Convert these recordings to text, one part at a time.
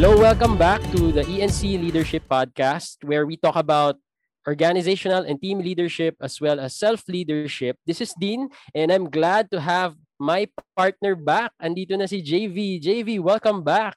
Hello, welcome back to the ENC Leadership Podcast, where we talk about organizational and team leadership as well as self-leadership. This is Dean, and I'm glad to have my partner back. Andito na si JV. JV, welcome back.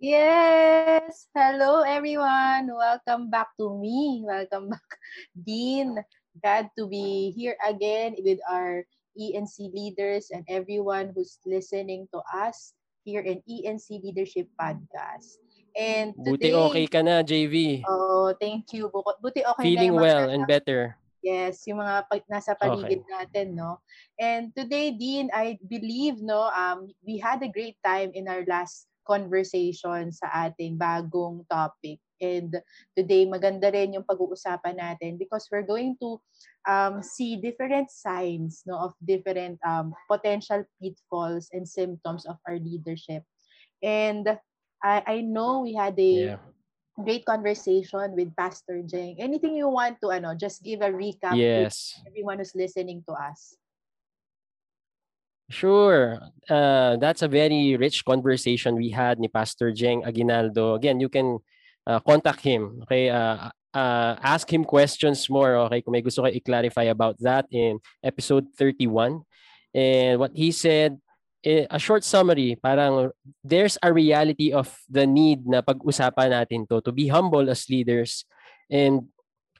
Yes! Hello, everyone. Welcome back to me. Welcome back, Dean. Glad to be here again with our ENC leaders and everyone who's listening to us here in ENC Leadership Podcast. And today, Buti okay ka na, JV. Oh, thank you. Buti okay Feeling na well and better. Yes, yung mga nasa paligid okay. natin, no? And today, Dean, I believe, no, um, we had a great time in our last conversation sa ating bagong topic. And today, maganda rin yung pag-uusapan natin because we're going to um, see different signs no, of different um, potential pitfalls and symptoms of our leadership. And I, I know we had a yeah. great conversation with Pastor Jeng. Anything you want to ano, just give a recap yes. to everyone who's listening to us? Sure. Uh, that's a very rich conversation we had ni Pastor Jeng Aguinaldo. Again, you can uh, contact him. Okay, uh, uh, ask him questions more. Okay, kung may gusto kayo i-clarify about that in episode 31. And what he said, a short summary, parang there's a reality of the need na pag-usapan natin to, to be humble as leaders and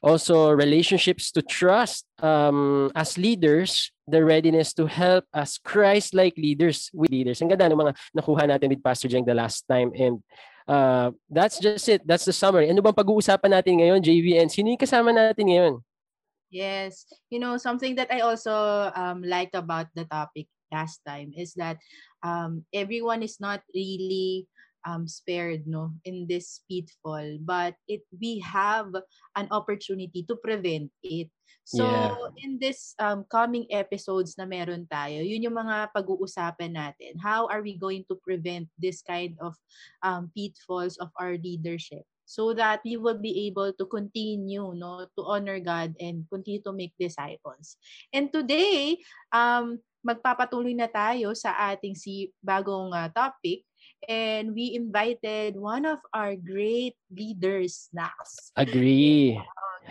also relationships to trust um, as leaders, the readiness to help as Christ-like leaders with leaders. Ang ganda ng mga nakuha natin with Pastor Jeng the last time and uh, that's just it. That's the summary. Ano bang pag-uusapan natin ngayon, JVN? Sino yung kasama natin ngayon? Yes. You know, something that I also um, like about the topic last time is that um, everyone is not really um, spared no in this pitfall but it we have an opportunity to prevent it So, yeah. in this um, coming episodes na meron tayo, yun yung mga pag-uusapan natin. How are we going to prevent this kind of um, pitfalls of our leadership? So that we will be able to continue no, to honor God and continue to make disciples. And today, um, magpapatuloy na tayo sa ating si bagong uh, topic. And we invited one of our great leaders, Nax. Agree.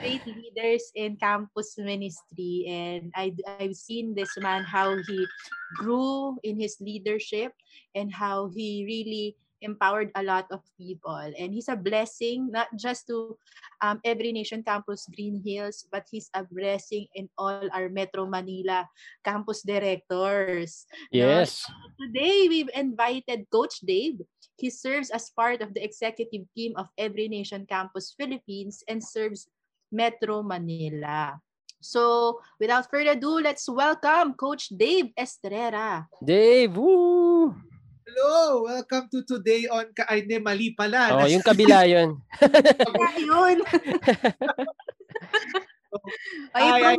Great leaders in campus ministry. And I I've seen this man how he grew in his leadership and how he really empowered a lot of people and he's a blessing not just to um, every nation campus green hills but he's a blessing in all our metro manila campus directors yes no? today we've invited coach dave he serves as part of the executive team of every nation campus philippines and serves Metro Manila. So, without further ado, let's welcome Coach Dave Estrera. Dave, woo! Hello! Welcome to today on Ka Ay, mali pala. Oh, yung kabila yun. yun. Ay, ay,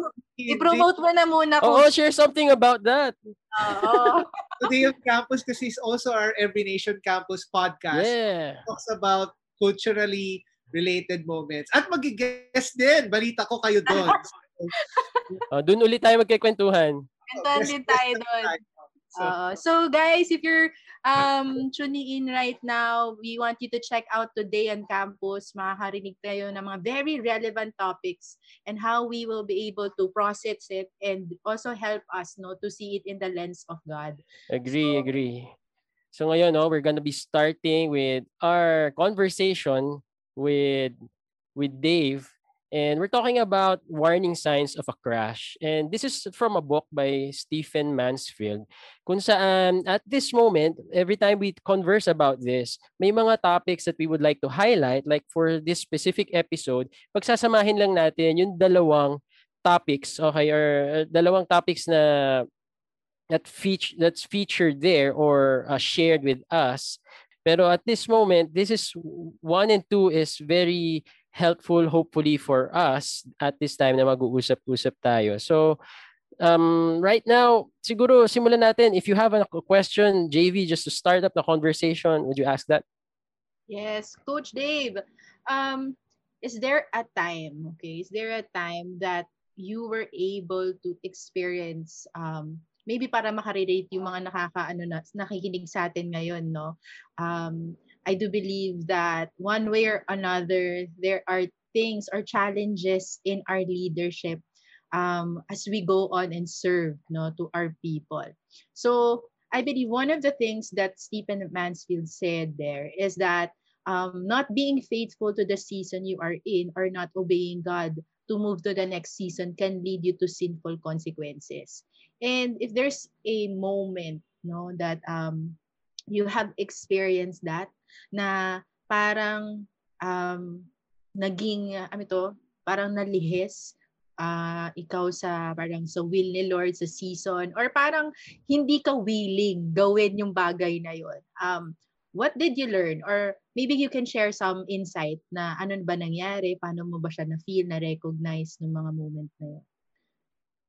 i-promote mo na muna. Oo, oh, share something about that. Oo. Today on campus kasi is also our Every Nation Campus podcast. Yeah. talks about culturally related moments. At magigest din. Balita ko kayo doon. oh, doon ulit tayo magkikwentuhan. Kwentuhan din tayo doon. So, uh, so guys, if you're um, tuning in right now, we want you to check out today on campus. Makakarinig tayo ng mga very relevant topics and how we will be able to process it and also help us no to see it in the lens of God. Agree, so, agree. So ngayon, no, we're gonna be starting with our conversation with with Dave and we're talking about warning signs of a crash. And this is from a book by Stephen Mansfield. Kung saan at this moment, every time we converse about this, may mga topics that we would like to highlight like for this specific episode, pagsasamahin lang natin yung dalawang topics, okay, or uh, dalawang topics na that feature that's featured there or uh, shared with us Pero at this moment, this is one and two is very helpful hopefully for us at this time na mag-uusap-usap tayo. So um, right now, siguro simulan natin. If you have a question, JV, just to start up the conversation, would you ask that? Yes, Coach Dave. Um, is there a time, okay, is there a time that you were able to experience um, maybe para makarelate yung mga nakakaano na nakikinig sa atin ngayon no um I do believe that one way or another, there are things or challenges in our leadership um, as we go on and serve no, to our people. So I believe one of the things that Stephen Mansfield said there is that um, not being faithful to the season you are in or not obeying God to move to the next season can lead you to sinful consequences. And if there's a moment no that um you have experienced that na parang um naging ano to parang nalihis uh, ikaw sa parang sa will ni Lord sa season or parang hindi ka willing gawin yung bagay na yon um what did you learn? Or maybe you can share some insight na ano ba nangyari, paano mo ba siya na-feel, na-recognize ng mga moment na yun?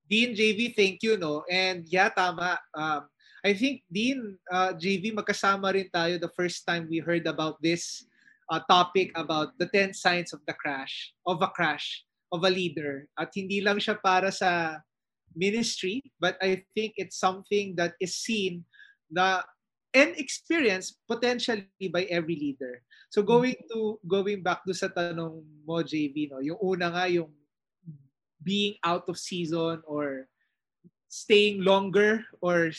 Dean, JV, thank you, no? And yeah, tama. Um, I think, Dean, uh, JV, magkasama rin tayo the first time we heard about this uh, topic about the 10 signs of the crash, of a crash, of a leader. At hindi lang siya para sa ministry, but I think it's something that is seen na and experienced potentially by every leader. So going to going back to sa tanong mo JV no, yung una nga yung being out of season or staying longer or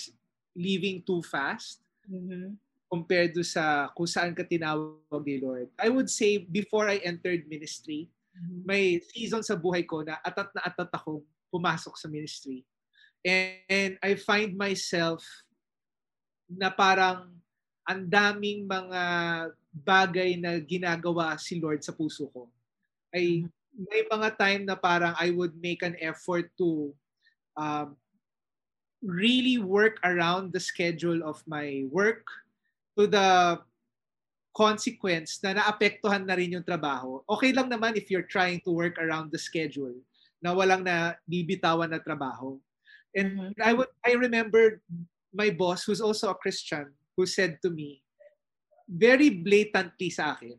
leaving too fast mm-hmm. compared to sa kung saan ka tinawag ni Lord. I would say before I entered ministry, mm-hmm. may season sa buhay ko na atat na atat akong pumasok sa ministry. And, and I find myself na parang ang daming mga bagay na ginagawa si Lord sa puso ko. Ay mm-hmm. may mga time na parang I would make an effort to um, really work around the schedule of my work to the consequence na naapektuhan na rin yung trabaho. Okay lang naman if you're trying to work around the schedule na walang na bibitawan na trabaho. And mm-hmm. I would I remember my boss, who's also a Christian, who said to me, very blatantly sa akin,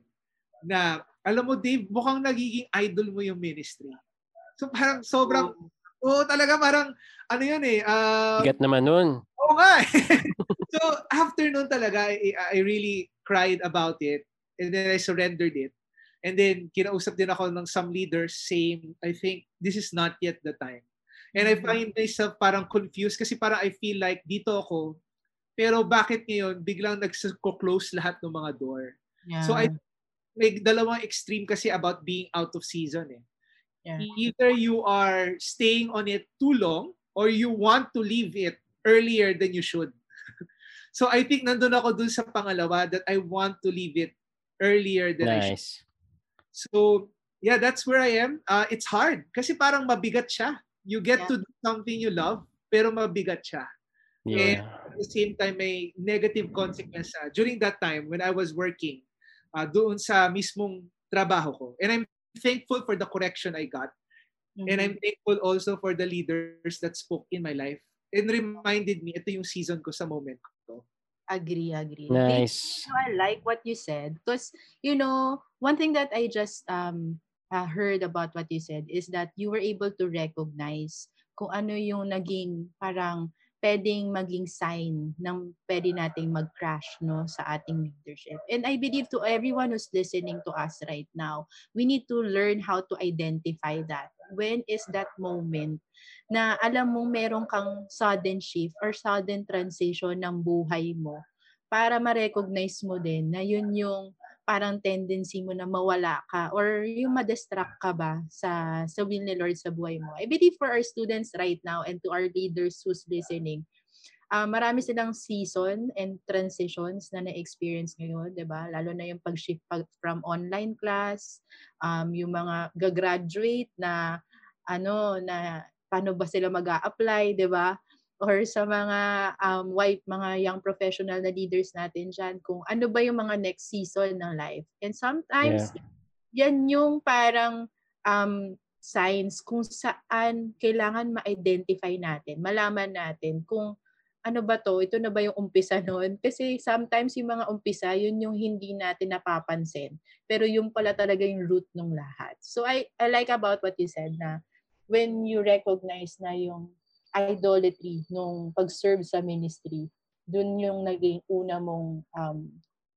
na, alam mo Dave, mukhang nagiging idol mo yung ministry. So parang sobrang, oo oh, talaga parang, ano yun eh. Uh, Get naman nun. Oo nga eh. so after nun talaga, I, I really cried about it. And then I surrendered it. And then, kinausap din ako ng some leaders saying, I think this is not yet the time. And I mm-hmm. find myself parang confused kasi parang I feel like dito ako, pero bakit ngayon biglang nagko-close lahat ng mga door? Yeah. So I may dalawang extreme kasi about being out of season eh. Yeah. Either you are staying on it too long or you want to leave it earlier than you should. so I think nandun ako dun sa pangalawa that I want to leave it earlier than nice. I should. So yeah, that's where I am. Uh, it's hard kasi parang mabigat siya you get yeah. to do something you love, pero mabigat siya. Yeah. And at the same time, may negative consequence uh, during that time when I was working uh, doon sa mismong trabaho ko. And I'm thankful for the correction I got. Mm-hmm. And I'm thankful also for the leaders that spoke in my life and reminded me, ito yung season ko sa moment ko. Agree, agree. Nice. I like what you said because, you know, one thing that I just um uh, heard about what you said is that you were able to recognize kung ano yung naging parang pwedeng maging sign ng pwede nating mag-crash no sa ating leadership. And I believe to everyone who's listening to us right now, we need to learn how to identify that. When is that moment na alam mong meron kang sudden shift or sudden transition ng buhay mo para ma-recognize mo din na yun yung parang tendency mo na mawala ka or yung ma-distract ka ba sa sa will ni Lord sa buhay mo. I believe for our students right now and to our leaders who's listening, uh, marami silang season and transitions na na-experience ngayon, 'di ba? Lalo na yung pag-shift from online class, um yung mga gagraduate na ano na paano ba sila mag-a-apply, 'di ba? Or sa mga um, white, mga young professional na leaders natin dyan, kung ano ba yung mga next season ng life. And sometimes, yeah. yan yung parang um, signs kung saan kailangan ma-identify natin, malaman natin kung ano ba to, ito na ba yung umpisa noon? Kasi sometimes yung mga umpisa, yun yung hindi natin napapansin. Pero yung pala talaga yung root ng lahat. So I, I like about what you said na when you recognize na yung idolatry nung pag-serve sa ministry, dun yung naging una mong um,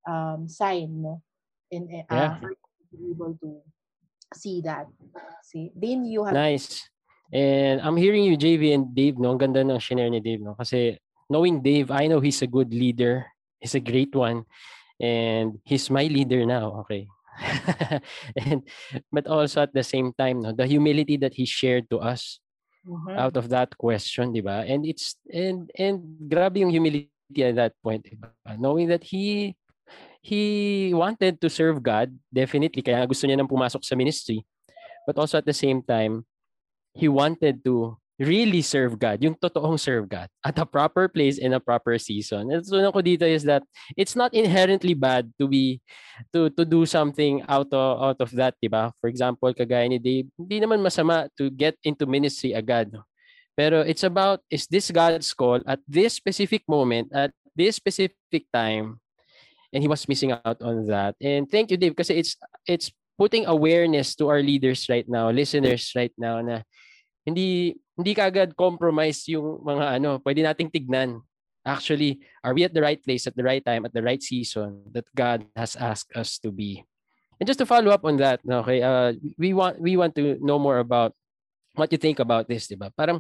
um, sign, no? In, uh, Yeah. be able to see that. See, then you have Nice. And I'm hearing you, JV and Dave, no? Ang ganda ng shinare ni Dave, no? Kasi knowing Dave, I know he's a good leader. He's a great one. And he's my leader now, okay? and but also at the same time, no, the humility that he shared to us Mhm. out of that question, di ba? And it's and and grabe yung humility at that point, di ba? Knowing that he he wanted to serve God, definitely kaya gusto niya nang pumasok sa ministry. But also at the same time, he wanted to really serve God, yung totoong serve God at a proper place in a proper season. And so ko dito is that it's not inherently bad to be to to do something out of out of that, 'di ba? For example, kagaya ni Dave, hindi naman masama to get into ministry agad. no? Pero it's about is this God's call at this specific moment at this specific time and he was missing out on that. And thank you Dave kasi it's it's putting awareness to our leaders right now, listeners right now na hindi hindi kaagad compromise yung mga ano, pwede nating tignan. Actually, are we at the right place at the right time at the right season that God has asked us to be? And just to follow up on that, okay, uh, we want we want to know more about what you think about this, di ba? Parang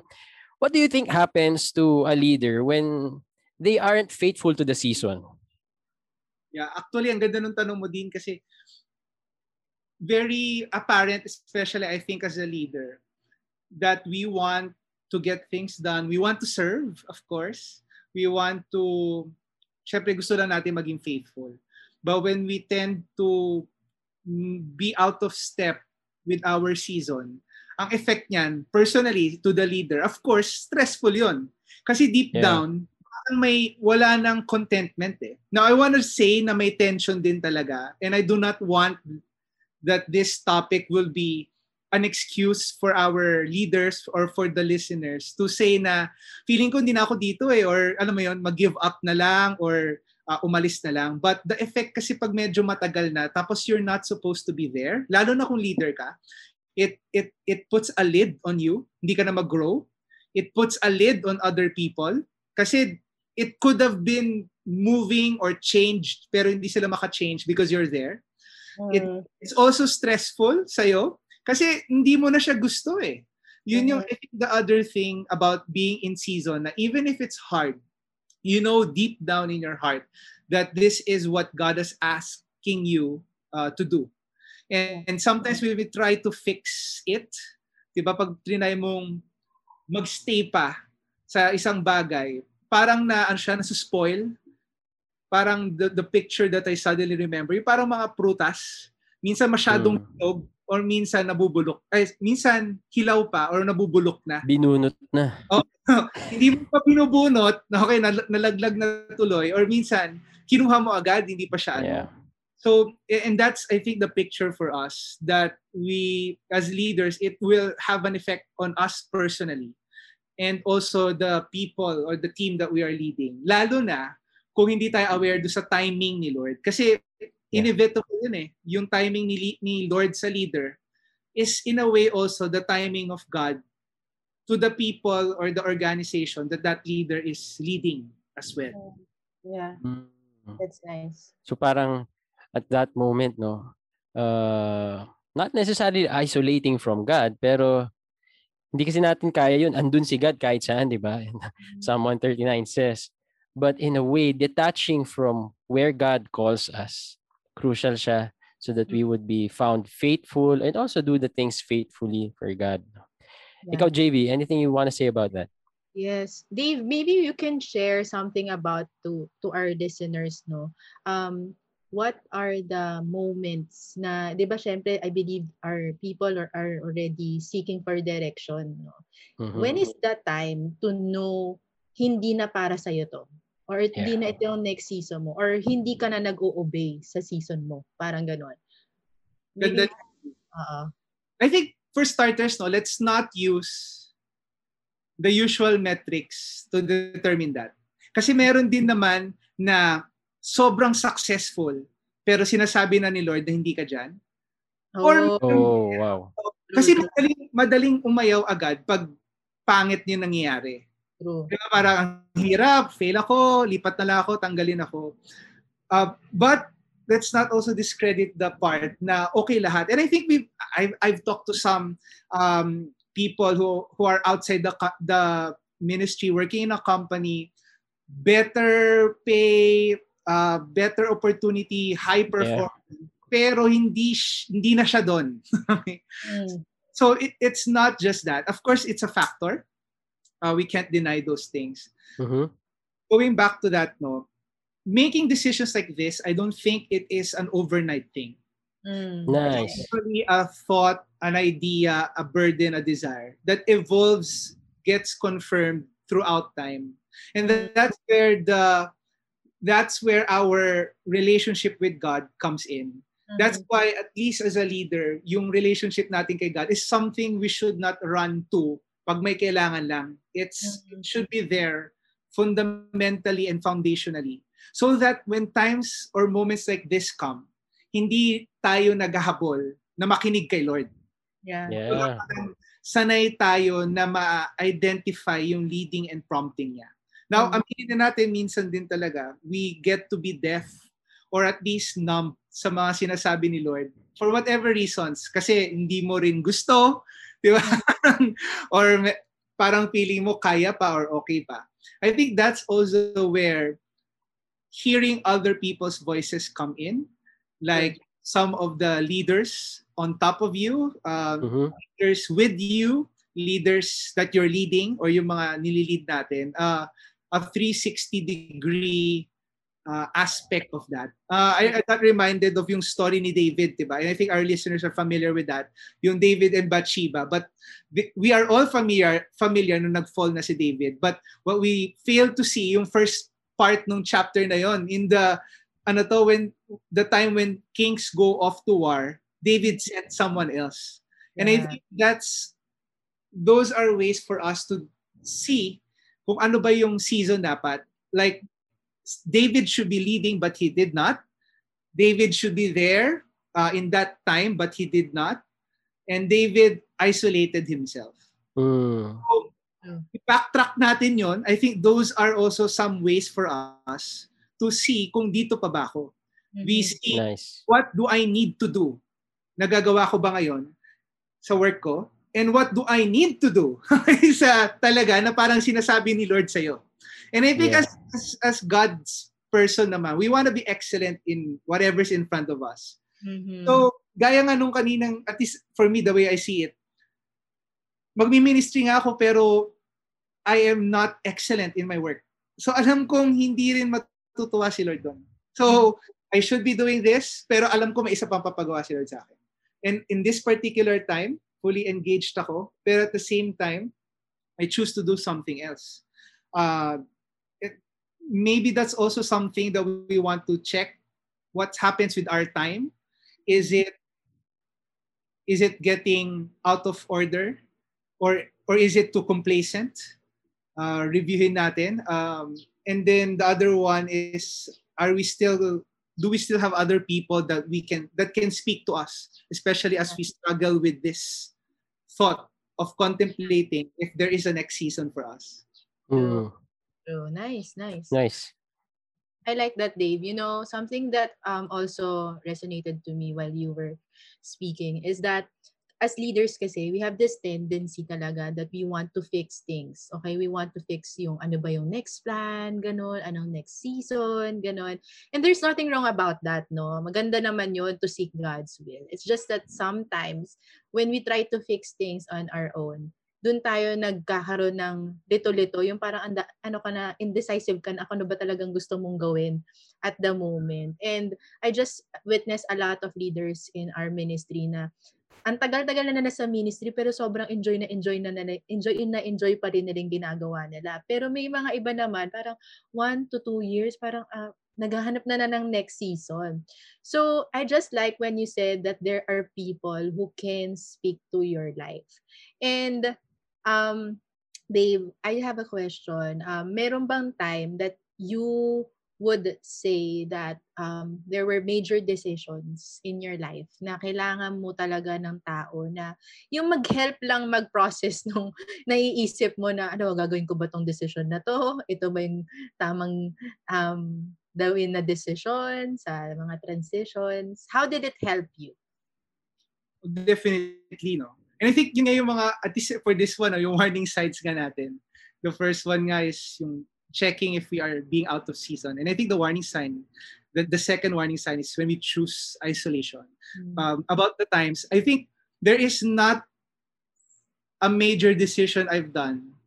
what do you think happens to a leader when they aren't faithful to the season? Yeah, actually, ang ganda ng tanong mo din kasi very apparent, especially I think as a leader, that we want to get things done. We want to serve, of course. We want to, syempre gusto lang natin maging faithful. But when we tend to be out of step with our season, ang effect niyan, personally, to the leader, of course, stressful yon Kasi deep Yeah. down, may wala ng contentment eh. Now, I want to say na may tension din talaga and I do not want that this topic will be an excuse for our leaders or for the listeners to say na feeling ko hindi na ako dito eh or alam mo yon mag-give up na lang or uh, umalis na lang. But the effect kasi pag medyo matagal na tapos you're not supposed to be there, lalo na kung leader ka, it it it puts a lid on you. Hindi ka na mag-grow. It puts a lid on other people kasi it could have been moving or changed pero hindi sila maka-change because you're there. It- Mm. It's also stressful sa'yo kasi hindi mo na siya gusto eh. Yun yung I think the other thing about being in season na even if it's hard, you know deep down in your heart that this is what God is asking you uh, to do. And, and sometimes we will try to fix it. Diba pag trinay mong magstay pa sa isang bagay, parang na ano siya, spoil parang the, the picture that I suddenly remember, yung parang mga prutas, minsan masyadong Mm. Or minsan nabubulok. Ay, minsan hilaw pa or nabubulok na. Binunot na. hindi mo pa binubunot, na okay, nal- nalaglag na tuloy or minsan kinuha mo agad, hindi pa siya ano. Yeah. So, and that's, I think, the picture for us that we, as leaders, it will have an effect on us personally and also the people or the team that we are leading. Lalo na kung hindi tayo aware do sa timing ni Lord. Kasi inevitable yun eh. Yung timing ni, ni Lord sa leader is in a way also the timing of God to the people or the organization that that leader is leading as well. Yeah, Mm. that's nice. So parang at that moment, no, uh, not necessarily isolating from God, pero hindi kasi natin kaya yun. Andun si God kahit saan, di ba? Psalm 139 says, but in a way, detaching from where God calls us, crucial siya so that we would be found faithful and also do the things faithfully for God. Yeah. Ikaw, JV, anything you want to say about that? Yes, Dave, maybe you can share something about to to our listeners, no? Um, what are the moments na, 'di ba, syempre, I believe our people are, are already seeking for direction, no? Mhm. When is the time to know hindi na para sa to? Or hindi Yeah. na ito yung next season mo? Or hindi ka na nag-o-obey sa season mo? Parang ganon. Ganda. Oo. I think for starters, no, let's not use the usual metrics to determine that. Kasi meron din naman na sobrang successful pero sinasabi na ni Lord na hindi ka dyan. Or- Oh, wow. Kasi madaling, madaling umayaw agad pag pangit yung nangyayari. True. Ba? Parang ang hirap, fail ako, lipat na lang ako, tanggalin ako. Uh, but let's not also discredit the part na okay lahat. And I think we I've, I've talked to some um, people who who are outside the the ministry working in a company better pay uh, better opportunity high performance yeah. pero hindi hindi na siya doon mm. so it, it's not just that of course it's a factor uh, we can't deny those things mm-hmm. going back to that no making decisions like this, I don't think it is an overnight thing. Mm. Nice. It's actually a thought, an idea, a burden, a desire that evolves, gets confirmed throughout time. And that's where the that's where our relationship with God comes in. Mm-hmm. That's why at least as a leader, yung relationship natin kay God is something we should not run to pag may kailangan lang. It's mm-hmm. it should be there fundamentally and foundationally so that when times or moments like this come, hindi tayo naghahabol na makinig kay Lord. Yeah. yeah. sanay tayo na ma-identify yung leading and prompting niya. Now, mm-hmm. aminin na natin minsan din talaga, we get to be deaf or at least numb sa mga sinasabi ni Lord for whatever reasons. Kasi hindi mo rin gusto, di ba? or parang feeling mo kaya pa or okay pa. I think that's also where hearing other people's voices come in, like some of the leaders on top of you, uh, mm-hmm. leaders with you, leaders that you're leading or yung mga nililid natin, uh, a 360 degree uh, aspect of that. Uh, I, I got reminded of yung story ni David, diba? And I think our listeners are familiar with that, yung David and Bathsheba. But we are all familiar familiar nung nag-fall na si David. But what we fail to see, yung first part ng chapter na yon in the ano to when the time when kings go off to war David sent someone else and yeah. I think that's those are ways for us to see kung ano ba yung season dapat like David should be leading but he did not David should be there uh, in that time but he did not and David isolated himself mm. so, backtrack natin yon I think those are also some ways for us to see kung dito pa ba ako. Mm-hmm. We see nice. what do I need to do? Nagagawa ko ba ngayon sa work ko? And what do I need to do? sa talaga na parang sinasabi ni Lord sa'yo. And I think yeah. as, as, as God's person naman, we want to be excellent in whatever's in front of us. Mm-hmm. So, gaya nga nung kaninang, at least for me, the way I see it, magmi-ministry nga ako pero I am not excellent in my work. So alam kong hindi rin matutuwa si Lord doon. So I should be doing this pero alam ko may isa pang papagawa si Lord sa akin. And in this particular time, fully engaged ako pero at the same time, I choose to do something else. Uh, maybe that's also something that we want to check what happens with our time. Is it is it getting out of order or or is it too complacent? Uh, reviewin natin. Um, and then the other one is, are we still do we still have other people that we can that can speak to us, especially as we struggle with this thought of contemplating if there is a next season for us. Mm. Oh, nice, nice. Nice. I like that, Dave. You know, something that um also resonated to me while you were speaking is that as leaders kasi, we have this tendency talaga that we want to fix things. Okay, we want to fix yung ano ba yung next plan, ganun, anong next season, ganun. And there's nothing wrong about that, no? Maganda naman yun to seek God's will. It's just that sometimes when we try to fix things on our own, dun tayo nagkakaroon ng lito-lito, yung parang anda, ano ka na, indecisive ka na, ako na ba talagang gusto mong gawin at the moment. And I just witnessed a lot of leaders in our ministry na ang tagal-tagal na nasa ministry pero sobrang enjoy na enjoy na, na enjoy na enjoy pa rin nila yung ginagawa nila. Pero may mga iba naman parang one to two years parang uh, naghahanap na na ng next season. So I just like when you said that there are people who can speak to your life. And um Dave, I have a question. Um, meron bang time that you would say that um, there were major decisions in your life na kailangan mo talaga ng tao na yung mag-help lang mag-process nung naiisip mo na ano gagawin ko ba tong decision na to ito ba yung tamang um, daw in a decision, sa mga transitions. How did it help you? Definitely, no. And I think yun nga yung mga, at least for this one, no, yung warning signs nga natin. The first one nga is yung checking if we are being out of season. And I think the warning sign, the, the second warning sign is when we choose isolation. Mm. Um, about the times, I think there is not a major decision I've done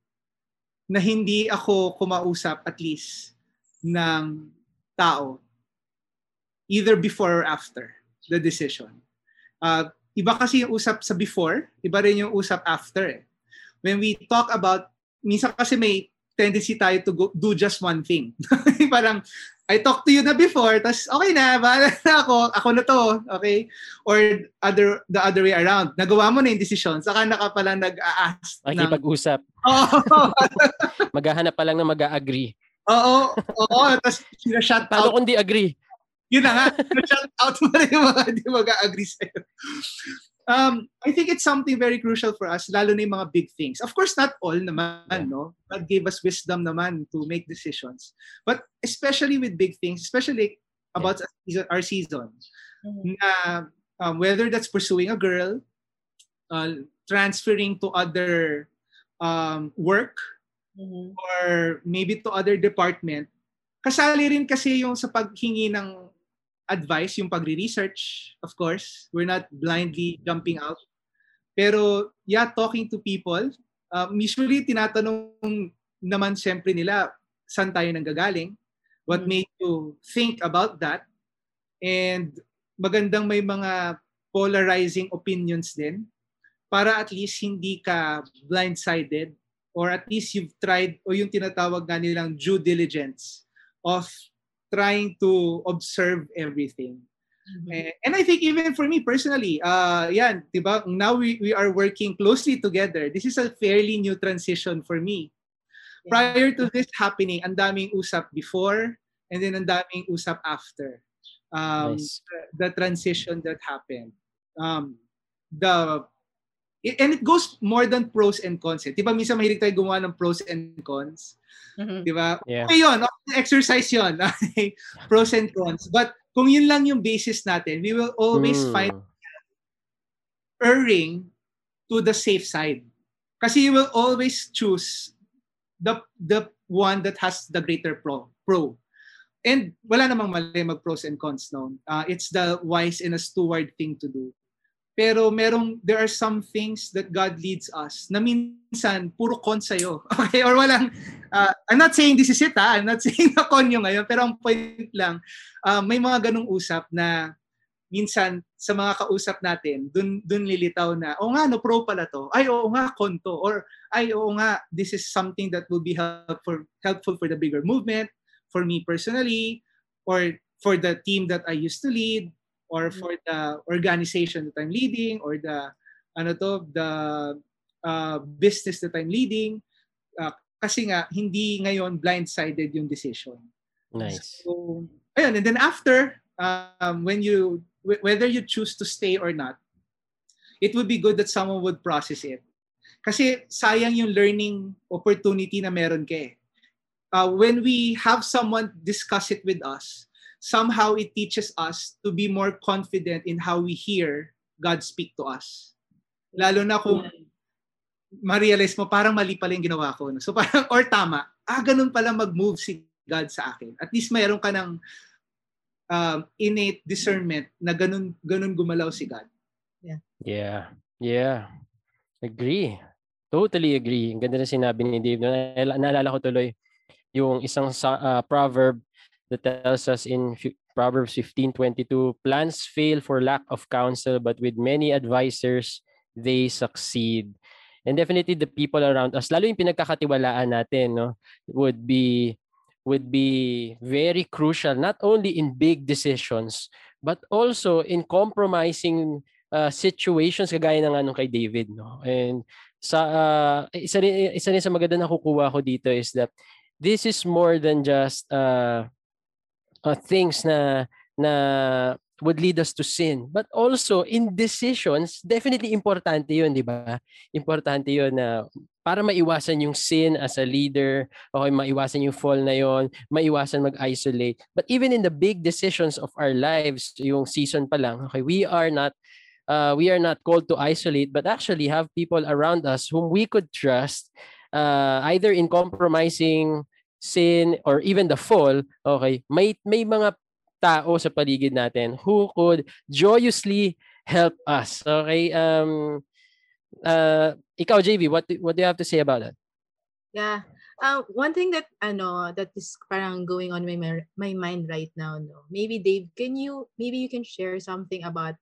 na hindi ako kumausap at least ng tao either before or after the decision. Uh, iba kasi yung usap sa before, iba rin yung usap after. Eh. When we talk about, minsan kasi may tendency tayo to go, do just one thing. Parang, I talked to you na before, tas okay na, bahala na ako, ako na to, okay? Or other the other way around. Nagawa mo na yung decision, saka na ka pala nag-a-ask. ng- Makikipag-usap. Oo, Maghahanap pa lang na mag-agree. oo, oo, tas sinashut Paano out. kung di agree? Yun na nga, sinashut out mo na yung mga hindi mag-agree sa'yo. Um, I think it's something very crucial for us, lalo na yung mga big things. Of course, not all naman, no? God gave us wisdom naman to make decisions. But especially with big things, especially about our season, Mhm. na um, whether that's pursuing a girl, uh, transferring to other um, work, Mhm. or maybe to other department, kasali rin kasi yung sa paghingi ng advice, yung pagre-research, of course. We're not blindly jumping out. Pero, yeah, talking to people, um, usually tinatanong naman siyempre nila, saan tayo nanggagaling? What Mm. made you think about that? And magandang may mga polarizing opinions din para at least hindi ka blindsided or at least you've tried o yung tinatawag nga nilang due diligence of trying to observe everything. Mhm. Eh, And I think even for me personally, uh, yan, di ba? Now we, we are working closely together. This is a fairly new transition for me. Yeah. Prior to this happening, ang daming usap before and then ang daming usap after. Um, Nice. the transition that happened. Um, the and it goes more than pros and cons. Eh. Di ba minsan mahilig tayo gumawa ng pros and cons? Mhm. Di ba? Yeah. Okay yun. Okay, exercise yun. Okay. pros and cons. But kung yun lang yung basis natin, we will always Hmm. find erring to the safe side. Kasi you will always choose the the one that has the greater pro. pro. And wala namang mali mag pros and cons no. Uh, it's the wise and a steward thing to do. Pero merong there are some things that God leads us na minsan puro cons sa'yo. Okay? Or walang uh, I'm not saying this is it ha. I'm not saying na con yung ngayon. Pero ang point lang, uh, may mga ganong usap na minsan sa mga kausap natin, dun, dun lilitaw na, o nga, no, pro pala to. Ay, oo nga, konto. Or, ay, oo nga, this is something that will be helpful, helpful for the bigger movement, for me personally, or for the team that I used to lead, or for the organization that I'm leading, or the, ano to, the uh, business that I'm leading. Uh, kasi nga, hindi ngayon blindsided yung decision. Nice. So, ayun, and then after, um, when you, wh- whether you choose to stay or not, it would be good that someone would process it. Kasi sayang yung learning opportunity na meron ka eh. Uh, when we have someone discuss it with us, somehow it teaches us to be more confident in how we hear God speak to us. Lalo na kung ma-realize mo parang mali pala yung ginawa ko. no? So parang, or tama, ah, ganun pala mag-move si God sa akin. At least mayroon ka ng um, innate discernment na ganun, ganun gumalaw si God. Yeah. Yeah. Agree. Totally agree. Ang ganda na sinabi ni Dave. Naala- Naalala ko tuloy yung isang sa, ah, proverb that tells us in Proverbs 15:22, plans fail for lack of counsel, but with many advisors, they succeed. And definitely the people around us, lalo yung pinagkakatiwalaan natin, no, would be would be very crucial not only in big decisions but also in compromising uh, situations kagaya ng anong kay David no and sa uh, isa rin isa rin sa maganda na kukuha ko dito is that this is more than just uh, uh, things na na would lead us to sin but also in decisions definitely importante yun di ba importante yun na para maiwasan yung sin as a leader, okay, maiwasan yung fall na yon, maiwasan mag-isolate. But even in the big decisions of our lives, yung season pa lang, okay, we are not uh, we are not called to isolate, but actually have people around us whom we could trust, uh, either in compromising sin or even the fall, okay, may may mga tao sa paligid natin who could joyously help us. Okay? Um uh, ikaw, JV, what do, what do you have to say about that? Yeah. Uh, one thing that ano that is parang going on my my mind right now no maybe Dave can you maybe you can share something about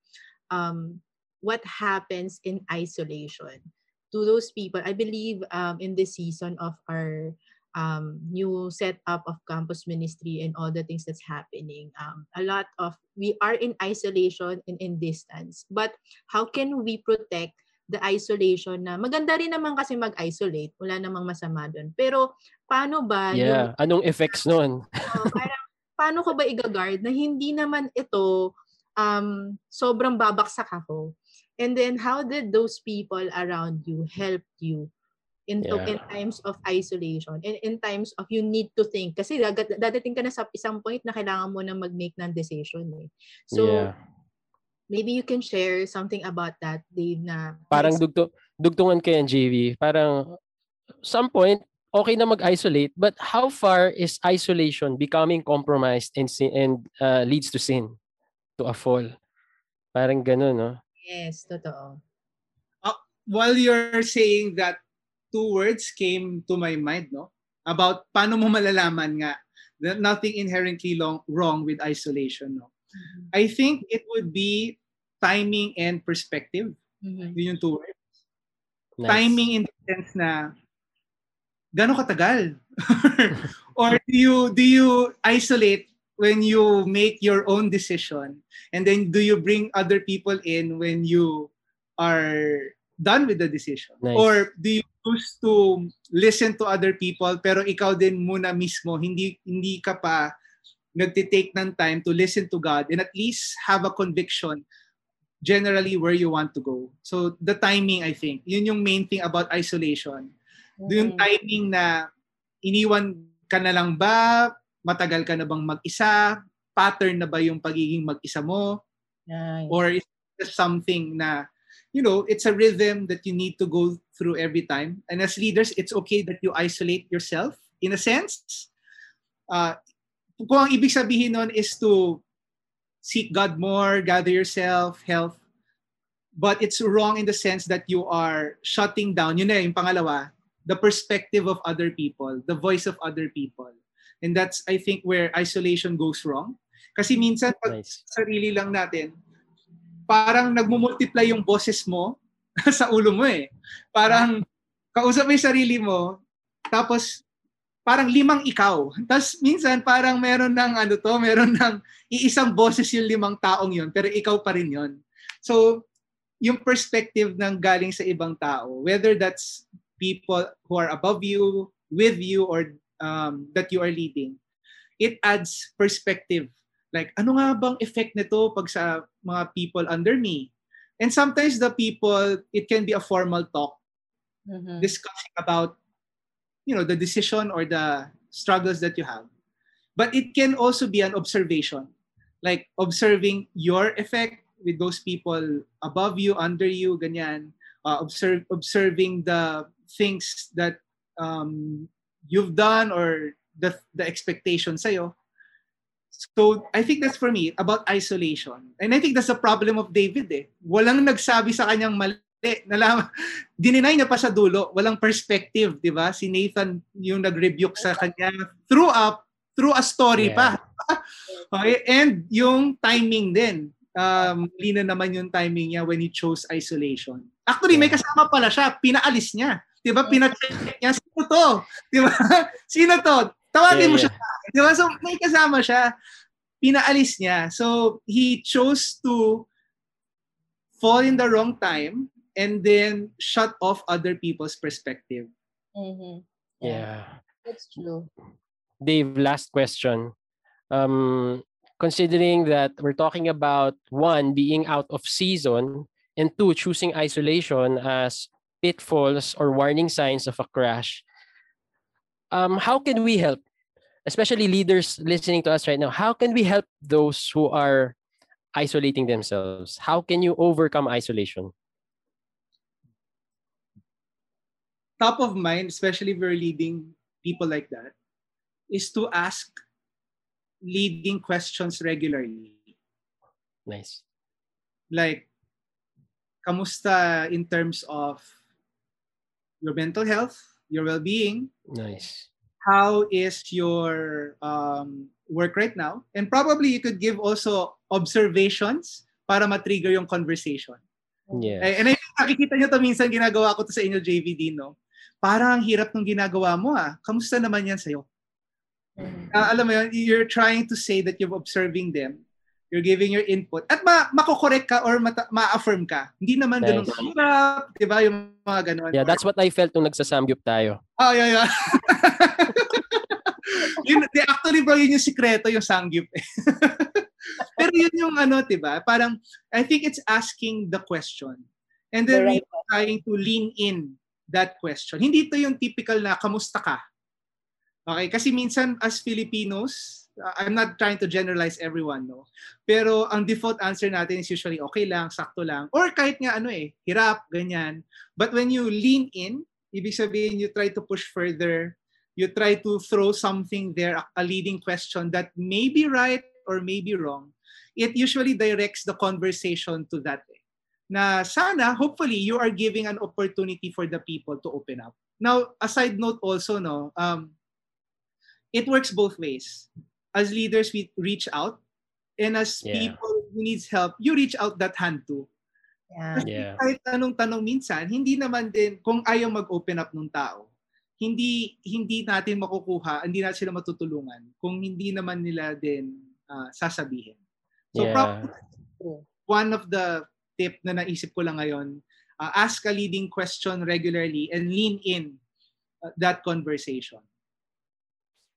um what happens in isolation to those people I believe um in this season of our um new setup of campus ministry and all the things that's happening um a lot of we are in isolation and in distance but how can we protect the isolation na maganda rin naman kasi mag-isolate. Wala namang masama doon. Pero paano ba Yeah, yung, anong effects noon? uh, parang paano ko ba i-guard na hindi naman ito um sobrang babaksak ako. And then how did those people around you help you in, yeah. in times of isolation and in times of you need to think kasi dadating ka na sa isang point na kailangan mo na mag-make ng decision eh. So yeah maybe you can share something about that, Dave, na... Parang dugto, dugtungan kayo JV. Parang, some point, okay na mag-isolate, but how far is isolation becoming compromised and, sin, and uh, leads to sin, to a fall? Parang ganun, no? Yes, totoo. Uh, while you're saying that, two words came to my mind, no? About paano mo malalaman nga that nothing inherently long, wrong with isolation, no? Mm-hmm. I think it would be timing and perspective. Mm-hmm. Yun yung two words. Nice. Timing in the sense na gano'ng katagal? or do you do you isolate when you make your own decision and then do you bring other people in when you are done with the decision nice. or do you choose to listen to other people pero ikaw din muna mismo hindi hindi ka pa nagte-take ng time to listen to God and at least have a conviction generally where you want to go. So the timing, I think, yun yung main thing about isolation. Mm-hmm. Yung timing na iniwan ka na lang ba, matagal ka na bang mag-isa, pattern na ba yung pagiging mag-isa mo, nice. or is it something na, you know, it's a rhythm that you need to go through every time. And as leaders, it's okay that you isolate yourself in a sense. Uh, kung ang ibig sabihin nun is to seek God more, gather yourself, health. But it's wrong in the sense that you are shutting down, yun na yung pangalawa, the perspective of other people, the voice of other people. And that's, I think, where isolation goes wrong. Kasi minsan, pag nice. sarili lang natin, parang nagmumultiply yung boses mo sa ulo mo eh. Parang kausap mo yung sarili mo, tapos parang limang ikaw. Tapos minsan parang meron ng ano to, meron ng iisang boses yung limang taong yon pero ikaw pa rin yon. So, yung perspective ng galing sa ibang tao, whether that's people who are above you, with you, or um, that you are leading, it adds perspective. Like, ano nga bang effect nito pag sa mga people under me? And sometimes the people, it can be a formal talk mm-hmm. discussing about you know the decision or the struggles that you have. But it can also be an observation like observing your effect with those people above you under you ganyan. Uh, observe observing the things that um, you've done or the the expectation sa'yo So, I think that's for me about isolation. And I think that's the problem of David eh. Walang nagsabi sa kanyang mali nalaman, dininay niya pa sa dulo, walang perspective, di ba? Si Nathan yung nag-rebuke sa kanya through a, through a story yeah. pa. okay? And yung timing din. Um, lina naman yung timing niya when he chose isolation. Actually, may kasama pala siya, pinaalis niya. Di ba? Pina-check niya, sino to? Di ba? Sino to? Tawagin yeah, mo siya. Di ba? So, may kasama siya. Pinaalis niya. So, he chose to fall in the wrong time and then shut off other people's perspective. Mm-hmm. Yeah. yeah. That's true. Dave, last question. Um, considering that we're talking about one being out of season and two choosing isolation as pitfalls or warning signs of a crash, um, how can we help, especially leaders listening to us right now? How can we help those who are isolating themselves? How can you overcome isolation? Top of mind, especially if we're leading people like that, is to ask leading questions regularly. Nice. Like, kamusta in terms of your mental health, your well-being, Nice. how is your um, work right now? And probably you could give also observations para matrigger yung conversation. Yeah. Eh, And I nakikita nyo to minsan ginagawa ko to sa inyo, JVD, no? Parang ang hirap nung ginagawa mo ah. Kamusta naman yan sa'yo? Mhm. Ah, alam mo yun, you're trying to say that you're observing them. You're giving your input. At ma makokorek ka or mata- ma-affirm ka. Hindi naman ganun Nice. kahirap. Di ba? Yung mga ganun. Yeah, that's what I felt nung nagsasamgyup tayo. Oh, yeah, yeah. yun, di, actually, bro, yun yung sikreto, yung sangyup. eh. Pero yun yung ano, di ba? Parang, I think it's asking the question. And then The right really trying to lean in that question. Hindi ito yung typical na, kamusta ka? Okay? Kasi minsan, as Filipinos, I'm not trying to generalize everyone, no? Pero ang default answer natin is usually okay lang, sakto lang. Or kahit nga ano eh, hirap, ganyan. But when you lean in, ibig sabihin you try to push further, you try to throw something there, a- leading question that may be right or may be wrong, it usually directs the conversation to that eh. Na sana, hopefully, you are giving an opportunity for the people to open up. Now, a side note also, no, um, it works both ways. As leaders, we reach out, and as Yeah. people who needs help, you reach out that hand too. Yeah. Kasi Yeah. kahit anong tanong minsan, hindi naman din, kung ayaw mag-open up ng tao, hindi hindi natin makukuha, hindi natin sila matutulungan kung hindi naman nila din ah, sasabihin. So Yeah. probably one of the tip na naisip ko lang ngayon, uh, ask a leading question regularly and lean in uh, that conversation.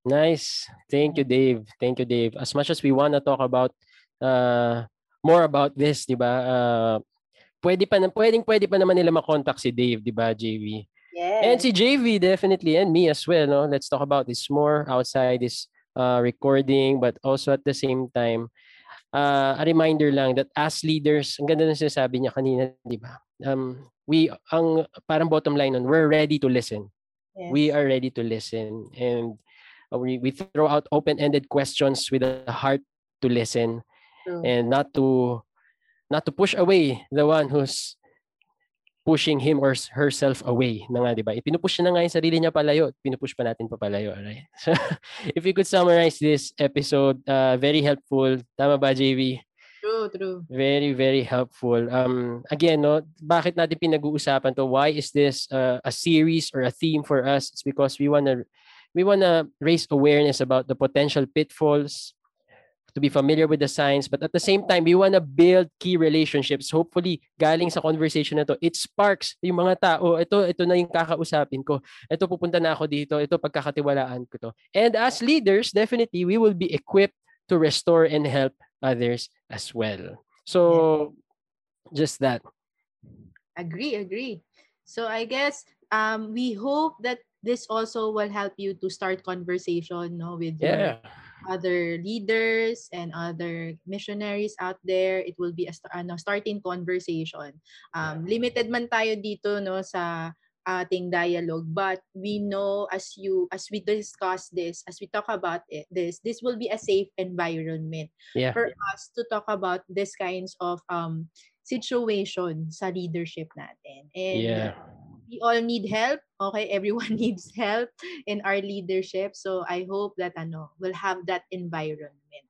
Nice. Thank you, Dave. Thank you, Dave. As much as we want to talk about uh, more about this, di ba? Uh, pwede pa na, pwedeng pwede pa naman nila makontak si Dave, di ba, JV? Yes. And si JV definitely and me as well, no? Let's talk about this more outside this uh, recording but also at the same time uh, a reminder lang that as leaders, ang ganda ng sinasabi niya kanina, di ba? Um, we, ang parang bottom line nun, we're ready to listen. Yes. We are ready to listen and we, we throw out open-ended questions with a heart to listen True. and not to not to push away the one who's pushing him or herself away na nga, di ba? Ipinupush na nga yung sarili niya palayo. Pinupush pa natin papalayo, alright? So, if you could summarize this episode, uh, very helpful. Tama ba, JV? True, true. Very, very helpful. Um, again, no, bakit natin pinag-uusapan to? Why is this uh, a series or a theme for us? It's because we wanna we wanna raise awareness about the potential pitfalls, to be familiar with the signs, but at the same time, we wanna build key relationships. Hopefully, galing sa conversation na to, it sparks yung mga tao. Ito, ito na yung kakausapin ko. Ito, pupunta na ako dito. Ito, pagkakatiwalaan ko to. And as leaders, definitely, we will be equipped to restore and help others as well. So, just that. Agree, agree. So I guess um we hope that this also will help you to start conversation no with your Yeah. other leaders and other missionaries out there. It will be a ano, starting conversation. Um, limited man tayo dito no sa ating dialogue but we know as you as we discuss this as we talk about it this this will be a safe environment Yeah. for us to talk about this kinds of um situation sa leadership natin and Yeah. We all need help. Okay, everyone needs help in our leadership. So I hope that ano, we'll have that environment.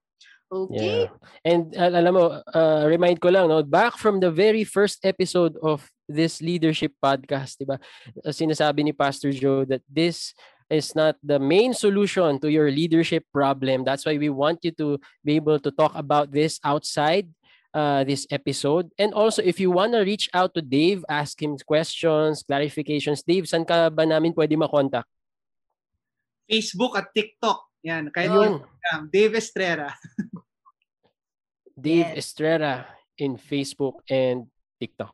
Okay? Yeah. And al- alam mo, uh, remind ko lang, no, back from the very first episode of this leadership podcast, di ba? uh, Sinasabi ni Pastor Joe that this is not the main solution to your leadership problem. That's why we want you to be able to talk about this outside uh, this episode. And also, if you want to reach out to Dave, ask him questions, clarifications. Dave, saan ka ba namin pwede makontak? Facebook at TikTok. Yan, kahit Ayun. Instagram. Dave Estrera. Dave Yes. Estrella in Facebook and TikTok.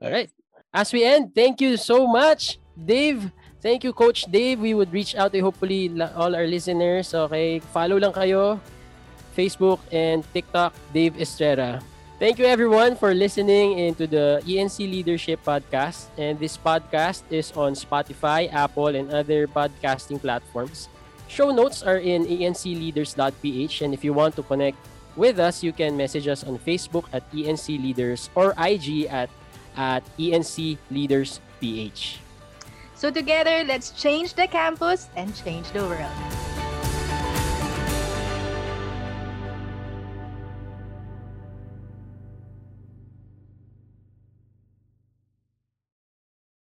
All right. as we end, thank you so much, Dave. Thank you, Coach Dave. We would reach out to hopefully all our listeners. Okay, follow lang kayo. Facebook and TikTok, Dave Estrera. Thank you everyone for listening into the ENC Leadership Podcast. And this podcast is on Spotify, Apple, and other podcasting platforms. Show notes are in encleaders.ph. And if you want to connect with us, you can message us on Facebook at ENC Leaders or IG at, at ENC Leaders PH. So together, let's change the campus and change the world.